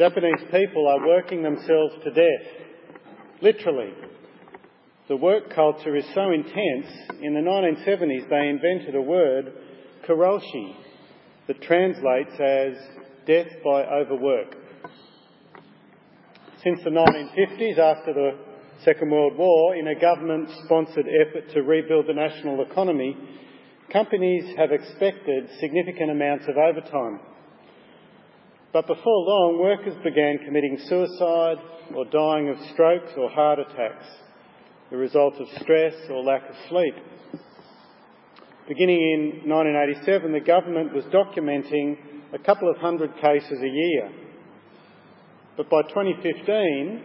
Japanese people are working themselves to death, literally. The work culture is so intense, in the 1970s they invented a word, karoshi, that translates as death by overwork. Since the 1950s, after the Second World War, in a government-sponsored effort to rebuild the national economy, companies have expected significant amounts of overtime. But before long, workers began committing suicide or dying of strokes or heart attacks, the result of stress or lack of sleep. Beginning in 1987, the government was documenting a couple of hundred cases a year. But by 2015,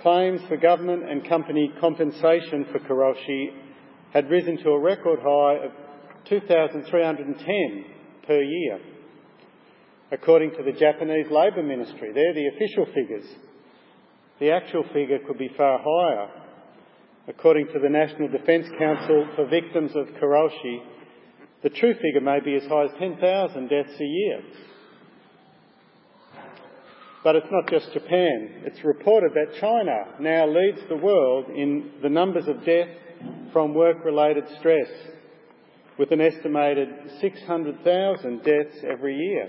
claims for government and company compensation for karoshi had risen to a record high of 2,310 per year according to the Japanese Labour Ministry. They're the official figures. The actual figure could be far higher. According to the National Defence Council for victims of karoshi, the true figure may be as high as 10,000 deaths a year. But it's not just Japan. It's reported that China now leads the world in the numbers of deaths from work-related stress, with an estimated 600,000 deaths every year.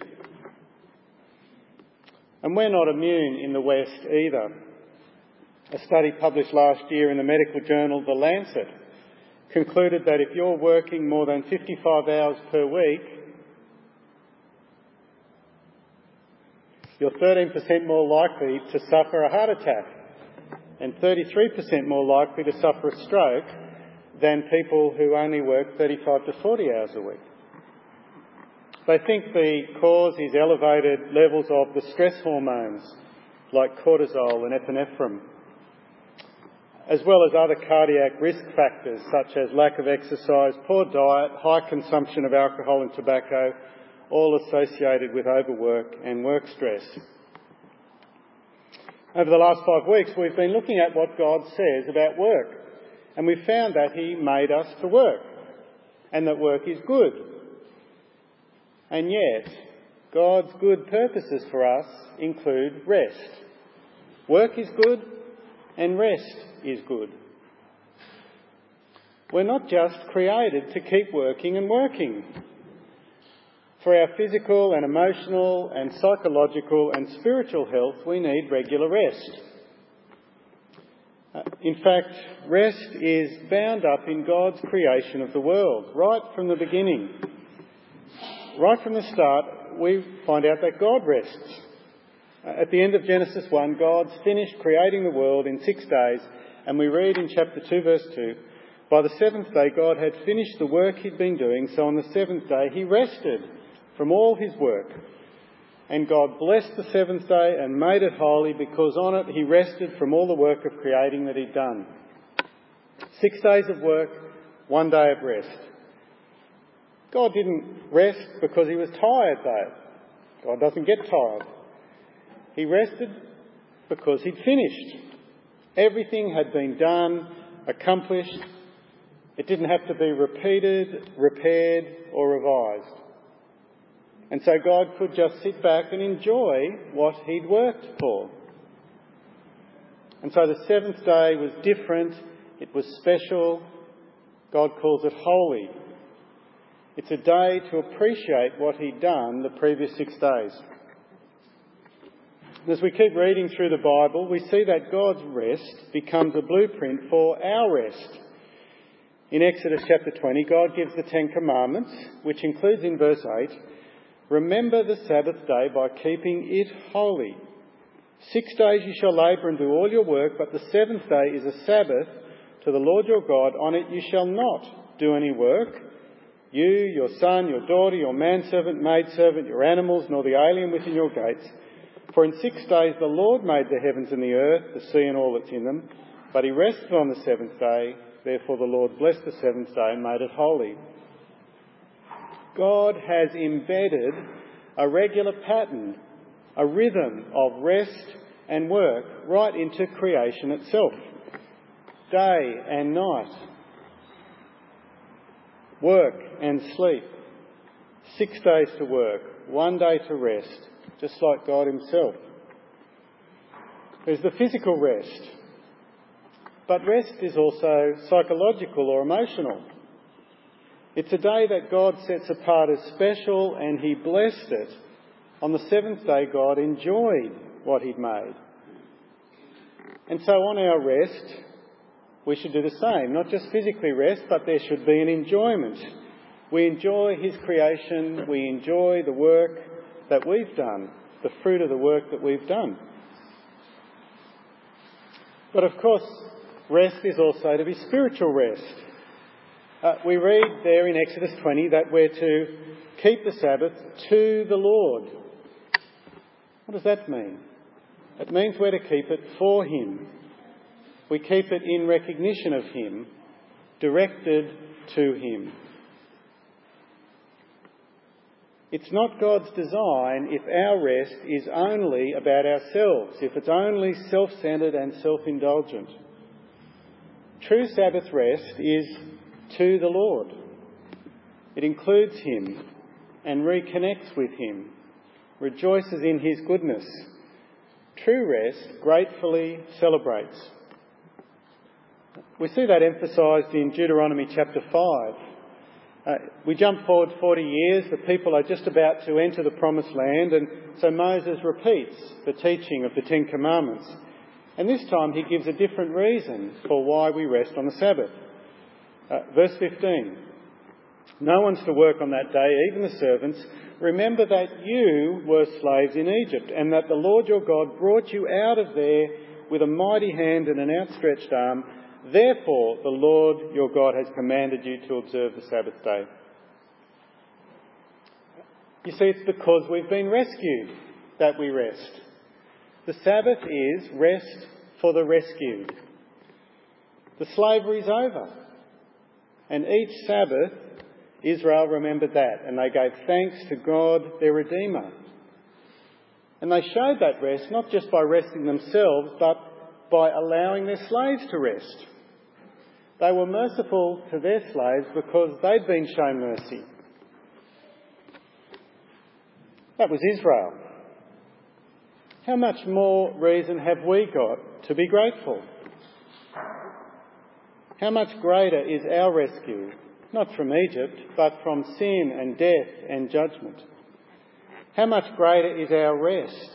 And we're not immune in the West either. A study published last year in the medical journal The Lancet concluded that if you're working more than 55 hours per week, you're 13% more likely to suffer a heart attack and 33% more likely to suffer a stroke than people who only work 35 to 40 hours a week. They think the cause is elevated levels of the stress hormones like cortisol and epinephrine, as well as other cardiac risk factors such as lack of exercise, poor diet, high consumption of alcohol and tobacco, all associated with overwork and work stress. Over the last five weeks, we've been looking at what God says about work, and we've found that He made us to work, and that work is good. And yet, God's good purposes for us include rest. Work is good and rest is good. We're not just created to keep working and working. For our physical and emotional and psychological and spiritual health, we need regular rest. Uh, in fact, rest is bound up in God's creation of the world, right from the beginning right from the start, we find out that God rests. At the end of Genesis 1, God's finished creating the world in six days, and we read in chapter 2, verse 2 By the seventh day, God had finished the work he'd been doing, so on the seventh day, he rested from all his work. And God blessed the seventh day and made it holy because on it he rested from all the work of creating that he'd done. Six days of work, one day of rest. God didn't rest because he was tired, though. God doesn't get tired. He rested because he'd finished. Everything had been done, accomplished. It didn't have to be repeated, repaired, or revised. And so God could just sit back and enjoy what he'd worked for. And so the seventh day was different, it was special. God calls it holy. It's a day to appreciate what he'd done the previous six days. As we keep reading through the Bible, we see that God's rest becomes a blueprint for our rest. In Exodus chapter 20, God gives the Ten Commandments, which includes in verse 8, Remember the Sabbath day by keeping it holy. Six days you shall labour and do all your work, but the seventh day is a Sabbath to the Lord your God. On it you shall not do any work you, your son, your daughter, your manservant, maidservant, your animals, nor the alien within your gates. For in six days the Lord made the heavens and the earth, the sea and all that's in them, but he rested on the seventh day. Therefore the Lord blessed the seventh day and made it holy. God has embedded a regular pattern, a rhythm of rest and work right into creation itself. Day and night, work and sleep. Six days to work, one day to rest, just like God Himself. There's the physical rest. But rest is also psychological or emotional. It's a day that God sets apart as special and He blessed it. On the seventh day, God enjoyed what He'd made. And so on our rest, we should do the same. Not just physically rest, but there should be an enjoyment. We enjoy His creation, we enjoy the work that we've done, the fruit of the work that we've done. But of course, rest is also to be spiritual rest. Uh, we read there in Exodus 20 that we're to keep the Sabbath to the Lord. What does that mean? It means we're to keep it for Him. We keep it in recognition of Him, directed to Him. It's not God's design if our rest is only about ourselves, if it's only self centred and self indulgent. True Sabbath rest is to the Lord. It includes Him and reconnects with Him, rejoices in His goodness. True rest gratefully celebrates. We see that emphasised in Deuteronomy chapter 5. Uh, we jump forward 40 years, the people are just about to enter the promised land, and so Moses repeats the teaching of the Ten Commandments. And this time he gives a different reason for why we rest on the Sabbath. Uh, verse 15 No one's to work on that day, even the servants. Remember that you were slaves in Egypt, and that the Lord your God brought you out of there with a mighty hand and an outstretched arm Therefore, the Lord your God has commanded you to observe the Sabbath day. You see, it's because we've been rescued that we rest. The Sabbath is rest for the rescued. The slavery's over. And each Sabbath, Israel remembered that and they gave thanks to God, their Redeemer. And they showed that rest not just by resting themselves, but by allowing their slaves to rest. They were merciful to their slaves because they'd been shown mercy. That was Israel. How much more reason have we got to be grateful? How much greater is our rescue, not from Egypt, but from sin and death and judgment? How much greater is our rest?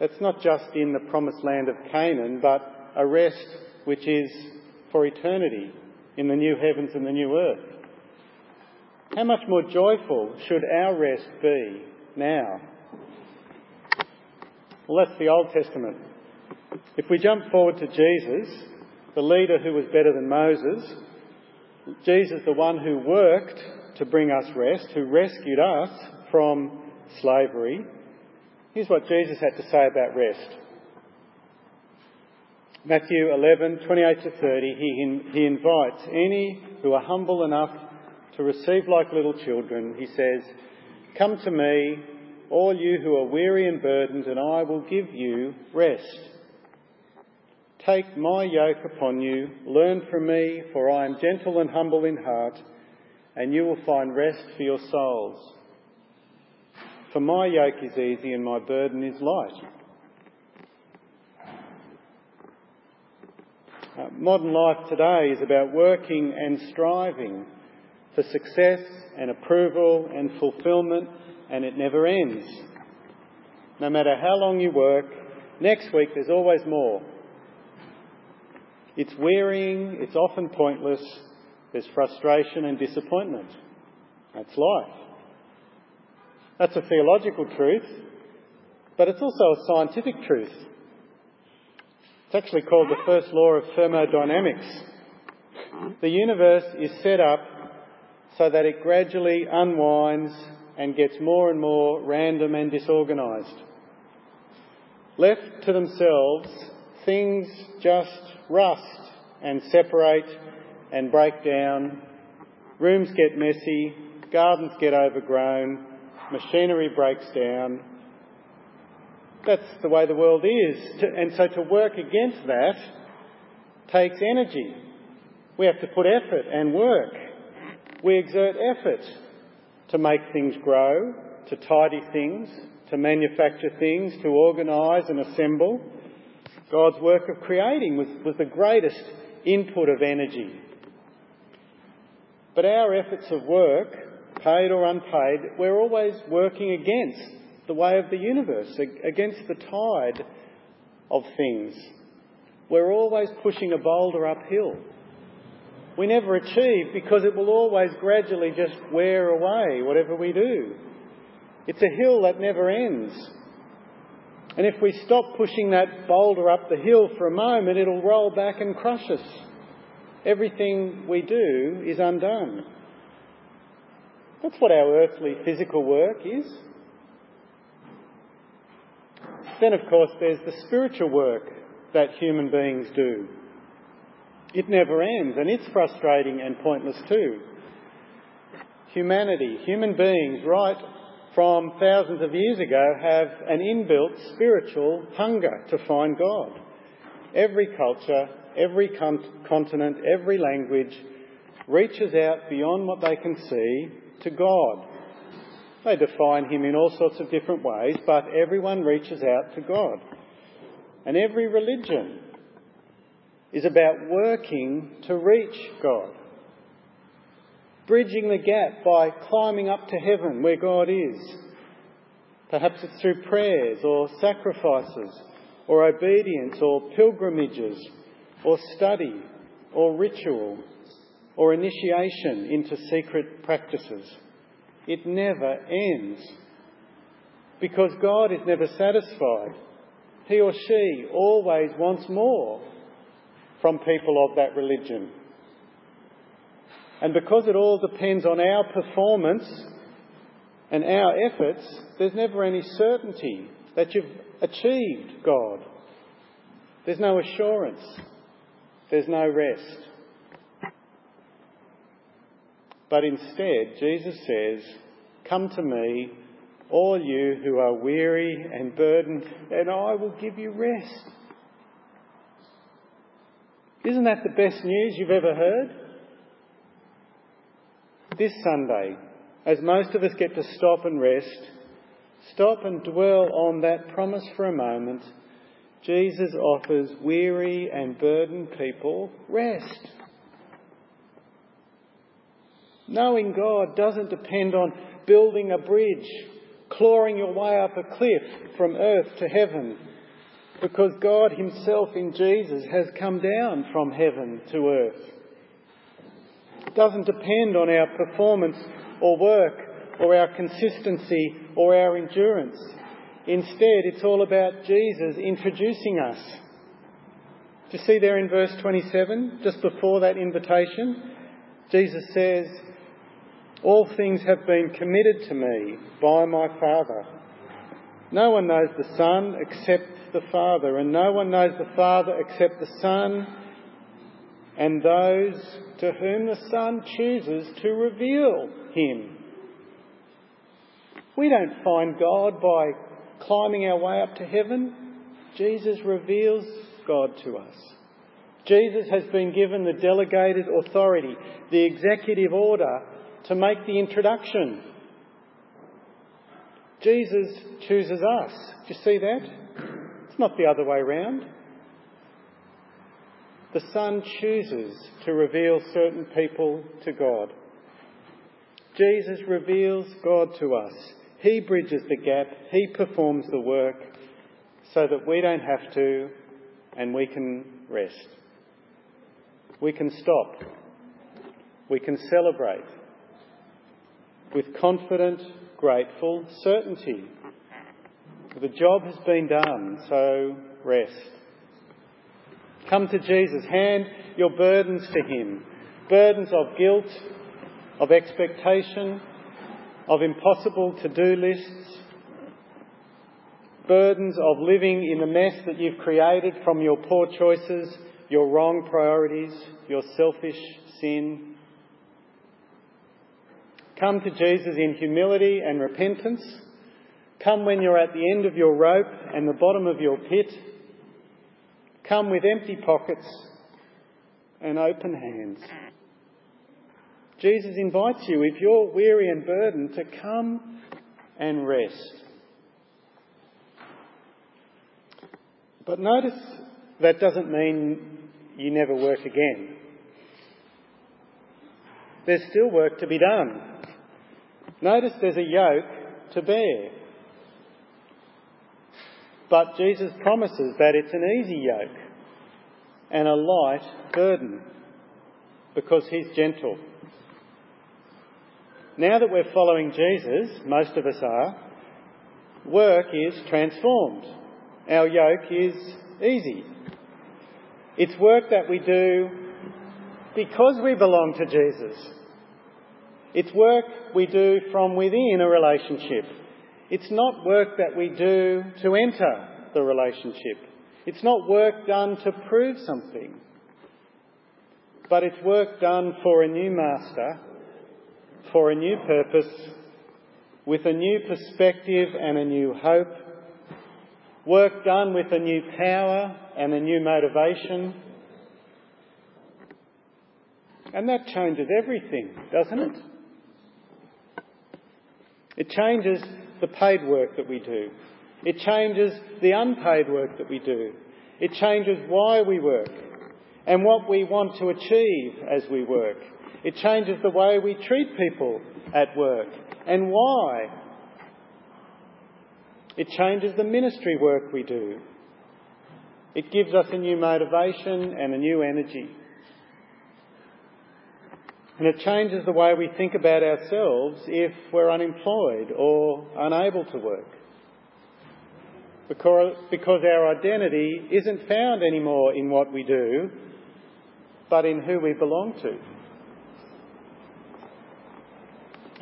That's not just in the promised land of Canaan, but a rest which is for eternity in the new heavens and the new earth. How much more joyful should our rest be now? Well, that's the Old Testament. If we jump forward to Jesus, the leader who was better than Moses, Jesus, the one who worked to bring us rest, who rescued us from slavery, here's what Jesus had to say about rest. Matthew 11, 28 to 30, he, he invites any who are humble enough to receive like little children. He says, Come to me, all you who are weary and burdened, and I will give you rest. Take my yoke upon you, learn from me, for I am gentle and humble in heart, and you will find rest for your souls. For my yoke is easy and my burden is light. Uh, modern life today is about working and striving for success and approval and fulfilment, and it never ends. No matter how long you work, next week there's always more. It's wearying, it's often pointless, there's frustration and disappointment. That's life. That's a theological truth, but it's also a scientific truth. It's actually called the first law of thermodynamics. The universe is set up so that it gradually unwinds and gets more and more random and disorganised. Left to themselves, things just rust and separate and break down. Rooms get messy, gardens get overgrown, machinery breaks down, that's the way the world is. And so to work against that takes energy. We have to put effort and work. We exert effort to make things grow, to tidy things, to manufacture things, to organise and assemble. God's work of creating was, was the greatest input of energy. But our efforts of work, paid or unpaid, we're always working against the way of the universe, against the tide of things. We're always pushing a boulder uphill. We never achieve because it will always gradually just wear away, whatever we do. It's a hill that never ends. And if we stop pushing that boulder up the hill for a moment, it'll roll back and crush us. Everything we do is undone. That's what our earthly physical work is. Then, of course, there's the spiritual work that human beings do. It never ends, and it's frustrating and pointless too. Humanity, human beings, right from thousands of years ago, have an inbuilt spiritual hunger to find God. Every culture, every continent, every language reaches out beyond what they can see to God. They define Him in all sorts of different ways, but everyone reaches out to God. And every religion is about working to reach God. Bridging the gap by climbing up to heaven where God is. Perhaps it's through prayers or sacrifices or obedience or pilgrimages or study or ritual or initiation into secret practices. It never ends. Because God is never satisfied. He or she always wants more from people of that religion. And because it all depends on our performance and our efforts, there's never any certainty that you've achieved God. There's no assurance. There's no rest. But instead, Jesus says, Come to me, all you who are weary and burdened, and I will give you rest. Isn't that the best news you've ever heard? This Sunday, as most of us get to stop and rest, stop and dwell on that promise for a moment. Jesus offers weary and burdened people rest. Knowing God doesn't depend on building a bridge, clawing your way up a cliff from earth to heaven, because God Himself in Jesus has come down from heaven to earth. It doesn't depend on our performance or work or our consistency or our endurance. Instead, it's all about Jesus introducing us. Do you see there in verse 27, just before that invitation? Jesus says, all things have been committed to me by my Father. No one knows the Son except the Father, and no one knows the Father except the Son and those to whom the Son chooses to reveal him. We don't find God by climbing our way up to heaven. Jesus reveals God to us. Jesus has been given the delegated authority, the executive order to make the introduction. Jesus chooses us. Do you see that? It's not the other way around. The Son chooses to reveal certain people to God. Jesus reveals God to us. He bridges the gap. He performs the work so that we don't have to and we can rest. We can stop. We can celebrate with confident, grateful certainty. The job has been done, so rest. Come to Jesus, hand your burdens to Him burdens of guilt, of expectation, of impossible to do lists, burdens of living in the mess that you've created from your poor choices, your wrong priorities, your selfish sin, Come to Jesus in humility and repentance. Come when you're at the end of your rope and the bottom of your pit. Come with empty pockets and open hands. Jesus invites you, if you're weary and burdened, to come and rest. But notice that doesn't mean you never work again. There's still work to be done. Notice there's a yoke to bear. But Jesus promises that it's an easy yoke and a light burden because he's gentle. Now that we're following Jesus, most of us are, work is transformed. Our yoke is easy. It's work that we do because we belong to Jesus. It's work we do from within a relationship. It's not work that we do to enter the relationship. It's not work done to prove something. But it's work done for a new master, for a new purpose, with a new perspective and a new hope. Work done with a new power and a new motivation. And that changes everything, doesn't it? It changes the paid work that we do. It changes the unpaid work that we do. It changes why we work and what we want to achieve as we work. It changes the way we treat people at work and why. It changes the ministry work we do. It gives us a new motivation and a new energy. And it changes the way we think about ourselves if we're unemployed or unable to work. Because, because our identity isn't found anymore in what we do, but in who we belong to.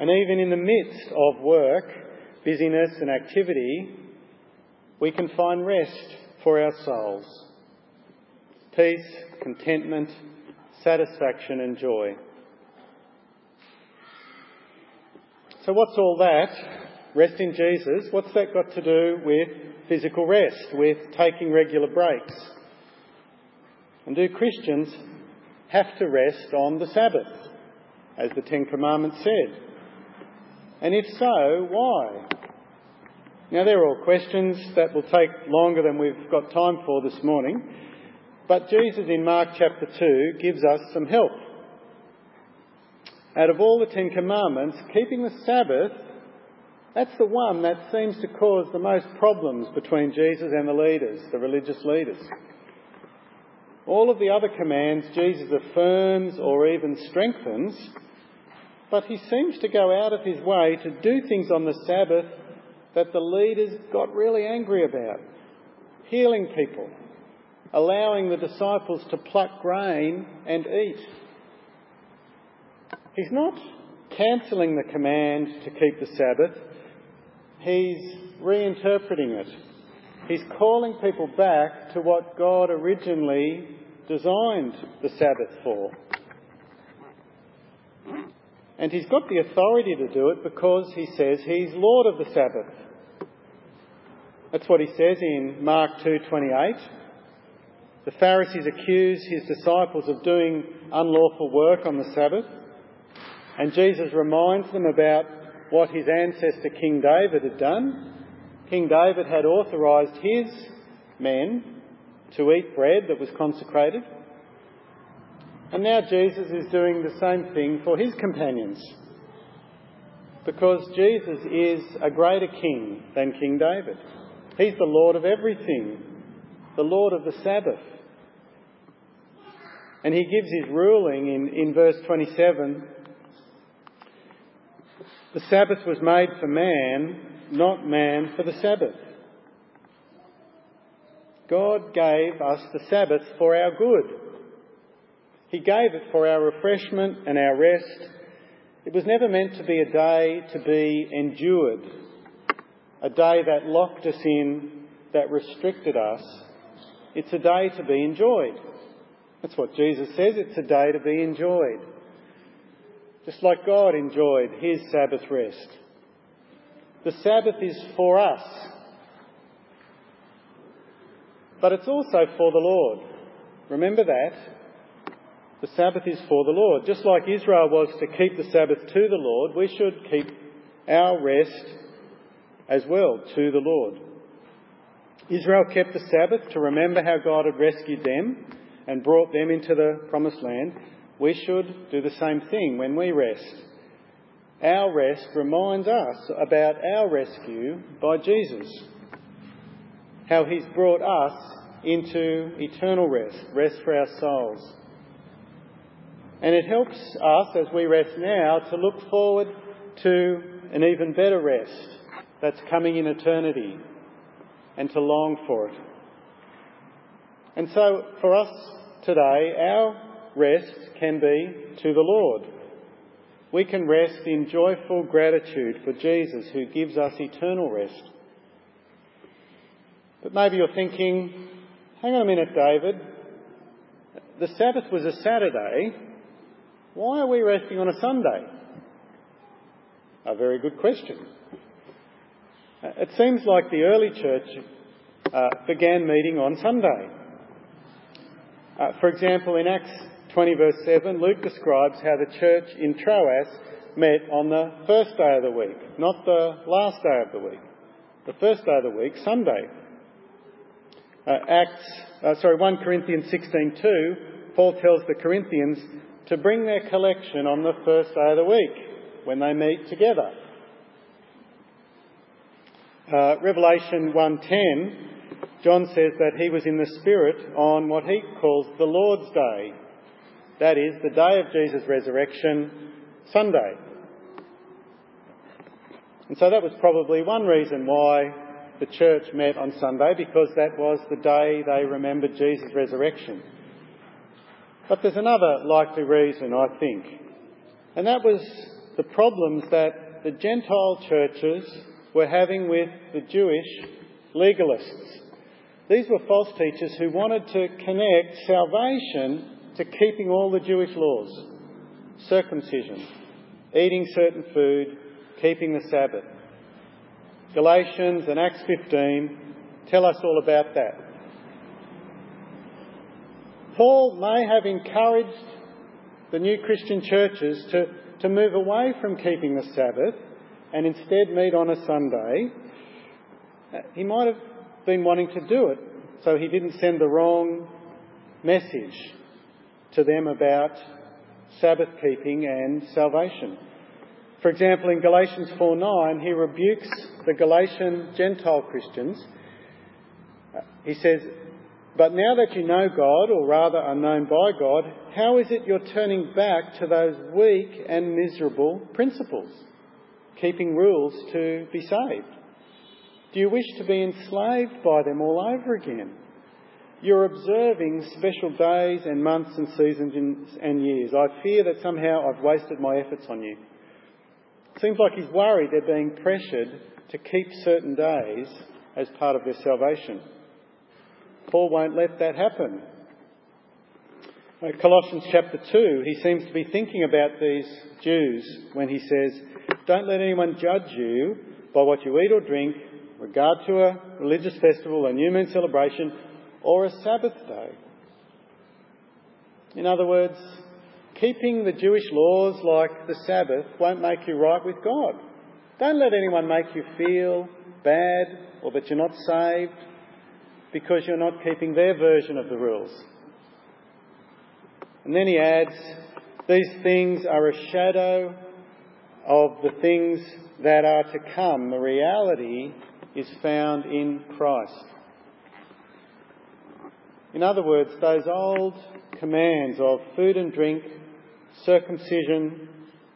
And even in the midst of work, busyness, and activity, we can find rest for our souls peace, contentment, satisfaction, and joy. So, what's all that? Rest in Jesus. What's that got to do with physical rest, with taking regular breaks? And do Christians have to rest on the Sabbath, as the Ten Commandments said? And if so, why? Now, they're all questions that will take longer than we've got time for this morning, but Jesus in Mark chapter 2 gives us some help. Out of all the Ten Commandments, keeping the Sabbath, that's the one that seems to cause the most problems between Jesus and the leaders, the religious leaders. All of the other commands Jesus affirms or even strengthens, but he seems to go out of his way to do things on the Sabbath that the leaders got really angry about. Healing people, allowing the disciples to pluck grain and eat He's not cancelling the command to keep the Sabbath, he's reinterpreting it. He's calling people back to what God originally designed the Sabbath for. And he's got the authority to do it because he says he's Lord of the Sabbath. That's what he says in Mark 2:28. The Pharisees accuse his disciples of doing unlawful work on the Sabbath. And Jesus reminds them about what his ancestor King David had done. King David had authorised his men to eat bread that was consecrated. And now Jesus is doing the same thing for his companions. Because Jesus is a greater king than King David. He's the Lord of everything, the Lord of the Sabbath. And he gives his ruling in, in verse 27 the Sabbath was made for man, not man for the Sabbath. God gave us the Sabbath for our good. He gave it for our refreshment and our rest. It was never meant to be a day to be endured, a day that locked us in, that restricted us. It's a day to be enjoyed. That's what Jesus says. It's a day to be enjoyed just like God enjoyed his Sabbath rest. The Sabbath is for us, but it's also for the Lord. Remember that. The Sabbath is for the Lord. Just like Israel was to keep the Sabbath to the Lord, we should keep our rest as well to the Lord. Israel kept the Sabbath to remember how God had rescued them and brought them into the promised land. We should do the same thing when we rest. Our rest reminds us about our rescue by Jesus, how he's brought us into eternal rest, rest for our souls. And it helps us as we rest now to look forward to an even better rest that's coming in eternity and to long for it. And so for us today, our rest can be to the Lord. We can rest in joyful gratitude for Jesus who gives us eternal rest. But maybe you're thinking, hang on a minute, David. The Sabbath was a Saturday. Why are we resting on a Sunday? A very good question. It seems like the early church uh, began meeting on Sunday. Uh, for example, in Acts 20, verse 7, Luke describes how the church in Troas met on the first day of the week, not the last day of the week. The first day of the week, Sunday. Uh, Acts, uh, sorry, 1 Corinthians 16:2, Paul tells the Corinthians to bring their collection on the first day of the week when they meet together. Uh, Revelation 1:10, John says that he was in the Spirit on what he calls the Lord's Day, that is, the day of Jesus' resurrection, Sunday. And so that was probably one reason why the church met on Sunday, because that was the day they remembered Jesus' resurrection. But there's another likely reason, I think, and that was the problems that the Gentile churches were having with the Jewish legalists. These were false teachers who wanted to connect salvation to keeping all the Jewish laws circumcision, eating certain food, keeping the Sabbath. Galatians and Acts 15 tell us all about that. Paul may have encouraged the new Christian churches to, to move away from keeping the Sabbath and instead meet on a Sunday. Uh, he might have been wanting to do it so he didn't send the wrong message to them about Sabbath keeping and salvation. For example, in Galatians 4:9, he rebukes the Galatian Gentile Christians. Uh, he says, But now that you know God, or rather are known by God, how is it you're turning back to those weak and miserable principles, keeping rules to be saved? Do you wish to be enslaved by them all over again? You're observing special days and months and seasons and years. I fear that somehow I've wasted my efforts on you. Seems like he's worried they're being pressured to keep certain days as part of their salvation. Paul won't let that happen. Uh, Colossians chapter 2, he seems to be thinking about these Jews when he says, Don't let anyone judge you by what you eat or drink, regard to a religious festival, a new moon celebration, or a Sabbath day. In other words, keeping the Jewish laws like the Sabbath won't make you right with God. Don't let anyone make you feel bad or that you're not saved because you're not keeping their version of the rules. And then he adds, these things are a shadow of the things that are to come. The reality is found in Christ. In other words, those old commands of food and drink, circumcision,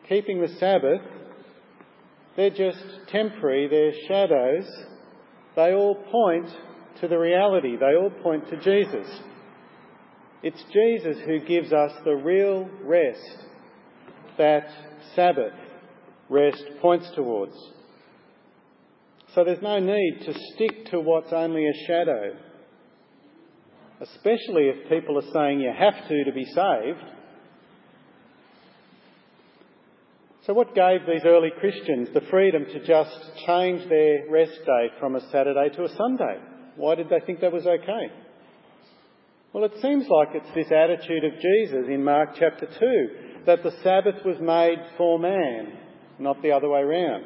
keeping the Sabbath, they're just temporary, they're shadows. They all point to the reality, they all point to Jesus. It's Jesus who gives us the real rest that Sabbath rest points towards. So there's no need to stick to what's only a shadow, especially if people are saying you have to to be saved. So, what gave these early Christians the freedom to just change their rest day from a Saturday to a Sunday? Why did they think that was okay? Well, it seems like it's this attitude of Jesus in Mark chapter 2 that the Sabbath was made for man, not the other way round.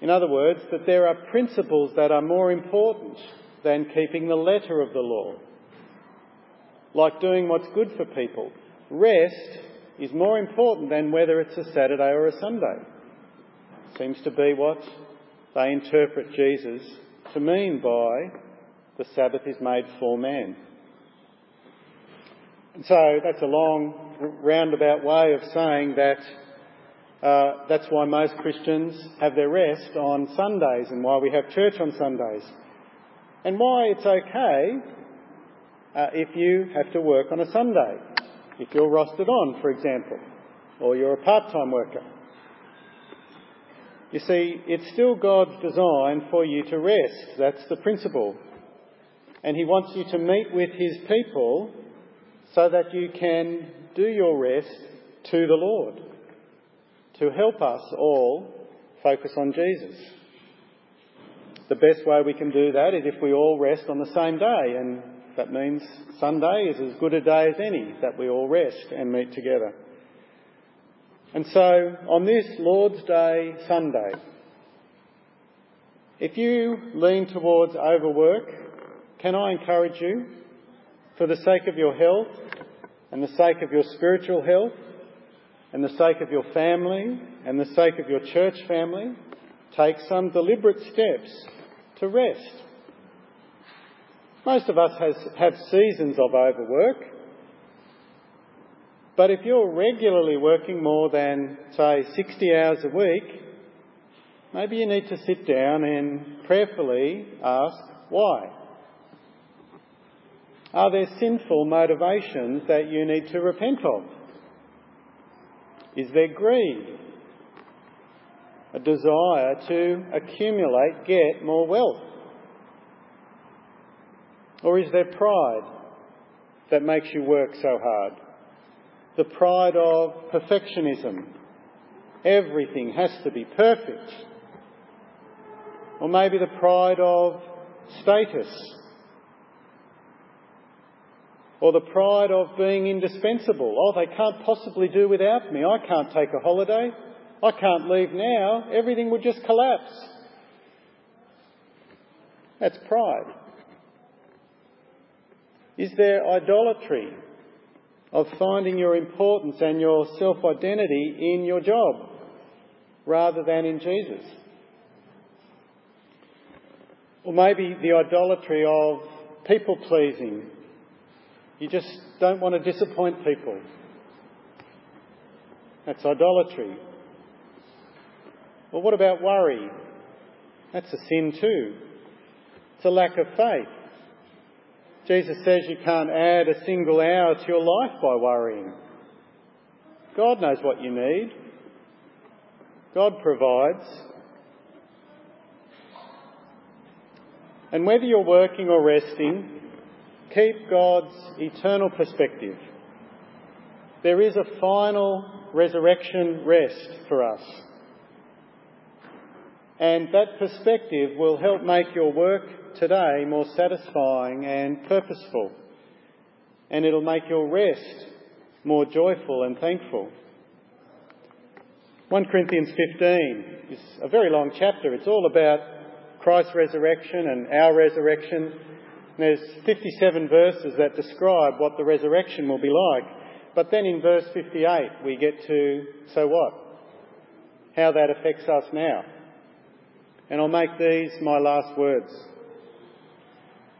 In other words, that there are principles that are more important than keeping the letter of the law, like doing what's good for people. Rest is more important than whether it's a Saturday or a Sunday. Seems to be what they interpret Jesus to mean by the Sabbath is made for man. And so that's a long roundabout way of saying that uh, that's why most Christians have their rest on Sundays and why we have church on Sundays. And why it's okay uh, if you have to work on a Sunday, if you're rostered on, for example, or you're a part-time worker. You see, it's still God's design for you to rest. That's the principle. And He wants you to meet with His people so that you can do your rest to the Lord, to help us all focus on Jesus. The best way we can do that is if we all rest on the same day, and that means Sunday is as good a day as any that we all rest and meet together. And so, on this Lord's Day Sunday, if you lean towards overwork, can I encourage you, for the sake of your health and the sake of your spiritual health and the sake of your family and the sake of your church family, take some deliberate steps to rest. Most of us has, have seasons of overwork, but if you're regularly working more than, say, 60 hours a week, maybe you need to sit down and prayerfully ask why. Are there sinful motivations that you need to repent of? Is there greed? A desire to accumulate, get more wealth? Or is there pride that makes you work so hard? the pride of perfectionism. Everything has to be perfect. Or maybe the pride of status. Or the pride of being indispensable. Oh, they can't possibly do without me. I can't take a holiday. I can't leave now. Everything would just collapse. That's pride. Is there idolatry? of finding your importance and your self identity in your job rather than in Jesus. Or maybe the idolatry of people pleasing. You just don't want to disappoint people. That's idolatry. Well, what about worry? That's a sin too. It's a lack of faith. Jesus says you can't add a single hour to your life by worrying. God knows what you need. God provides. And whether you're working or resting, keep God's eternal perspective. There is a final resurrection rest for us. And that perspective will help make your work today more satisfying and purposeful. And it'll make your rest more joyful and thankful. 1 Corinthians 15 is a very long chapter. It's all about Christ's resurrection and our resurrection. And there's 57 verses that describe what the resurrection will be like. But then in verse 58 we get to, so what? How that affects us now. And I'll make these my last words.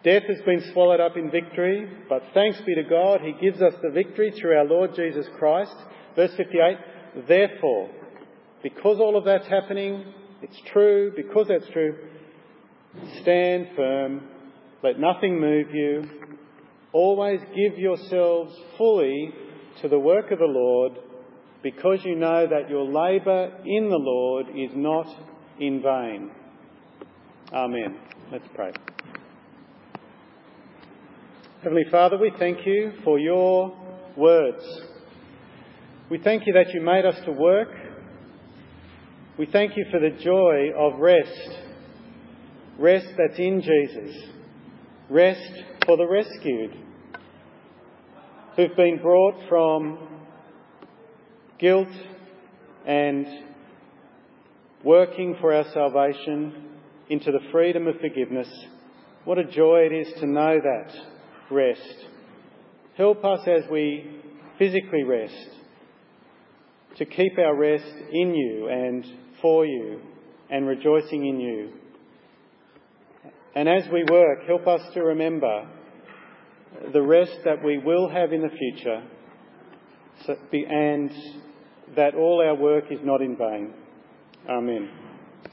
Death has been swallowed up in victory, but thanks be to God, He gives us the victory through our Lord Jesus Christ. Verse 58, therefore, because all of that's happening, it's true, because that's true, stand firm, let nothing move you, always give yourselves fully to the work of the Lord, because you know that your labour in the Lord is not in vain. Amen. Let's pray. Heavenly Father, we thank you for your words. We thank you that you made us to work. We thank you for the joy of rest. Rest that's in Jesus. Rest for the rescued who've been brought from guilt and working for our salvation into the freedom of forgiveness. What a joy it is to know that rest. Help us as we physically rest to keep our rest in you and for you and rejoicing in you. And as we work, help us to remember the rest that we will have in the future and that all our work is not in vain. Amen.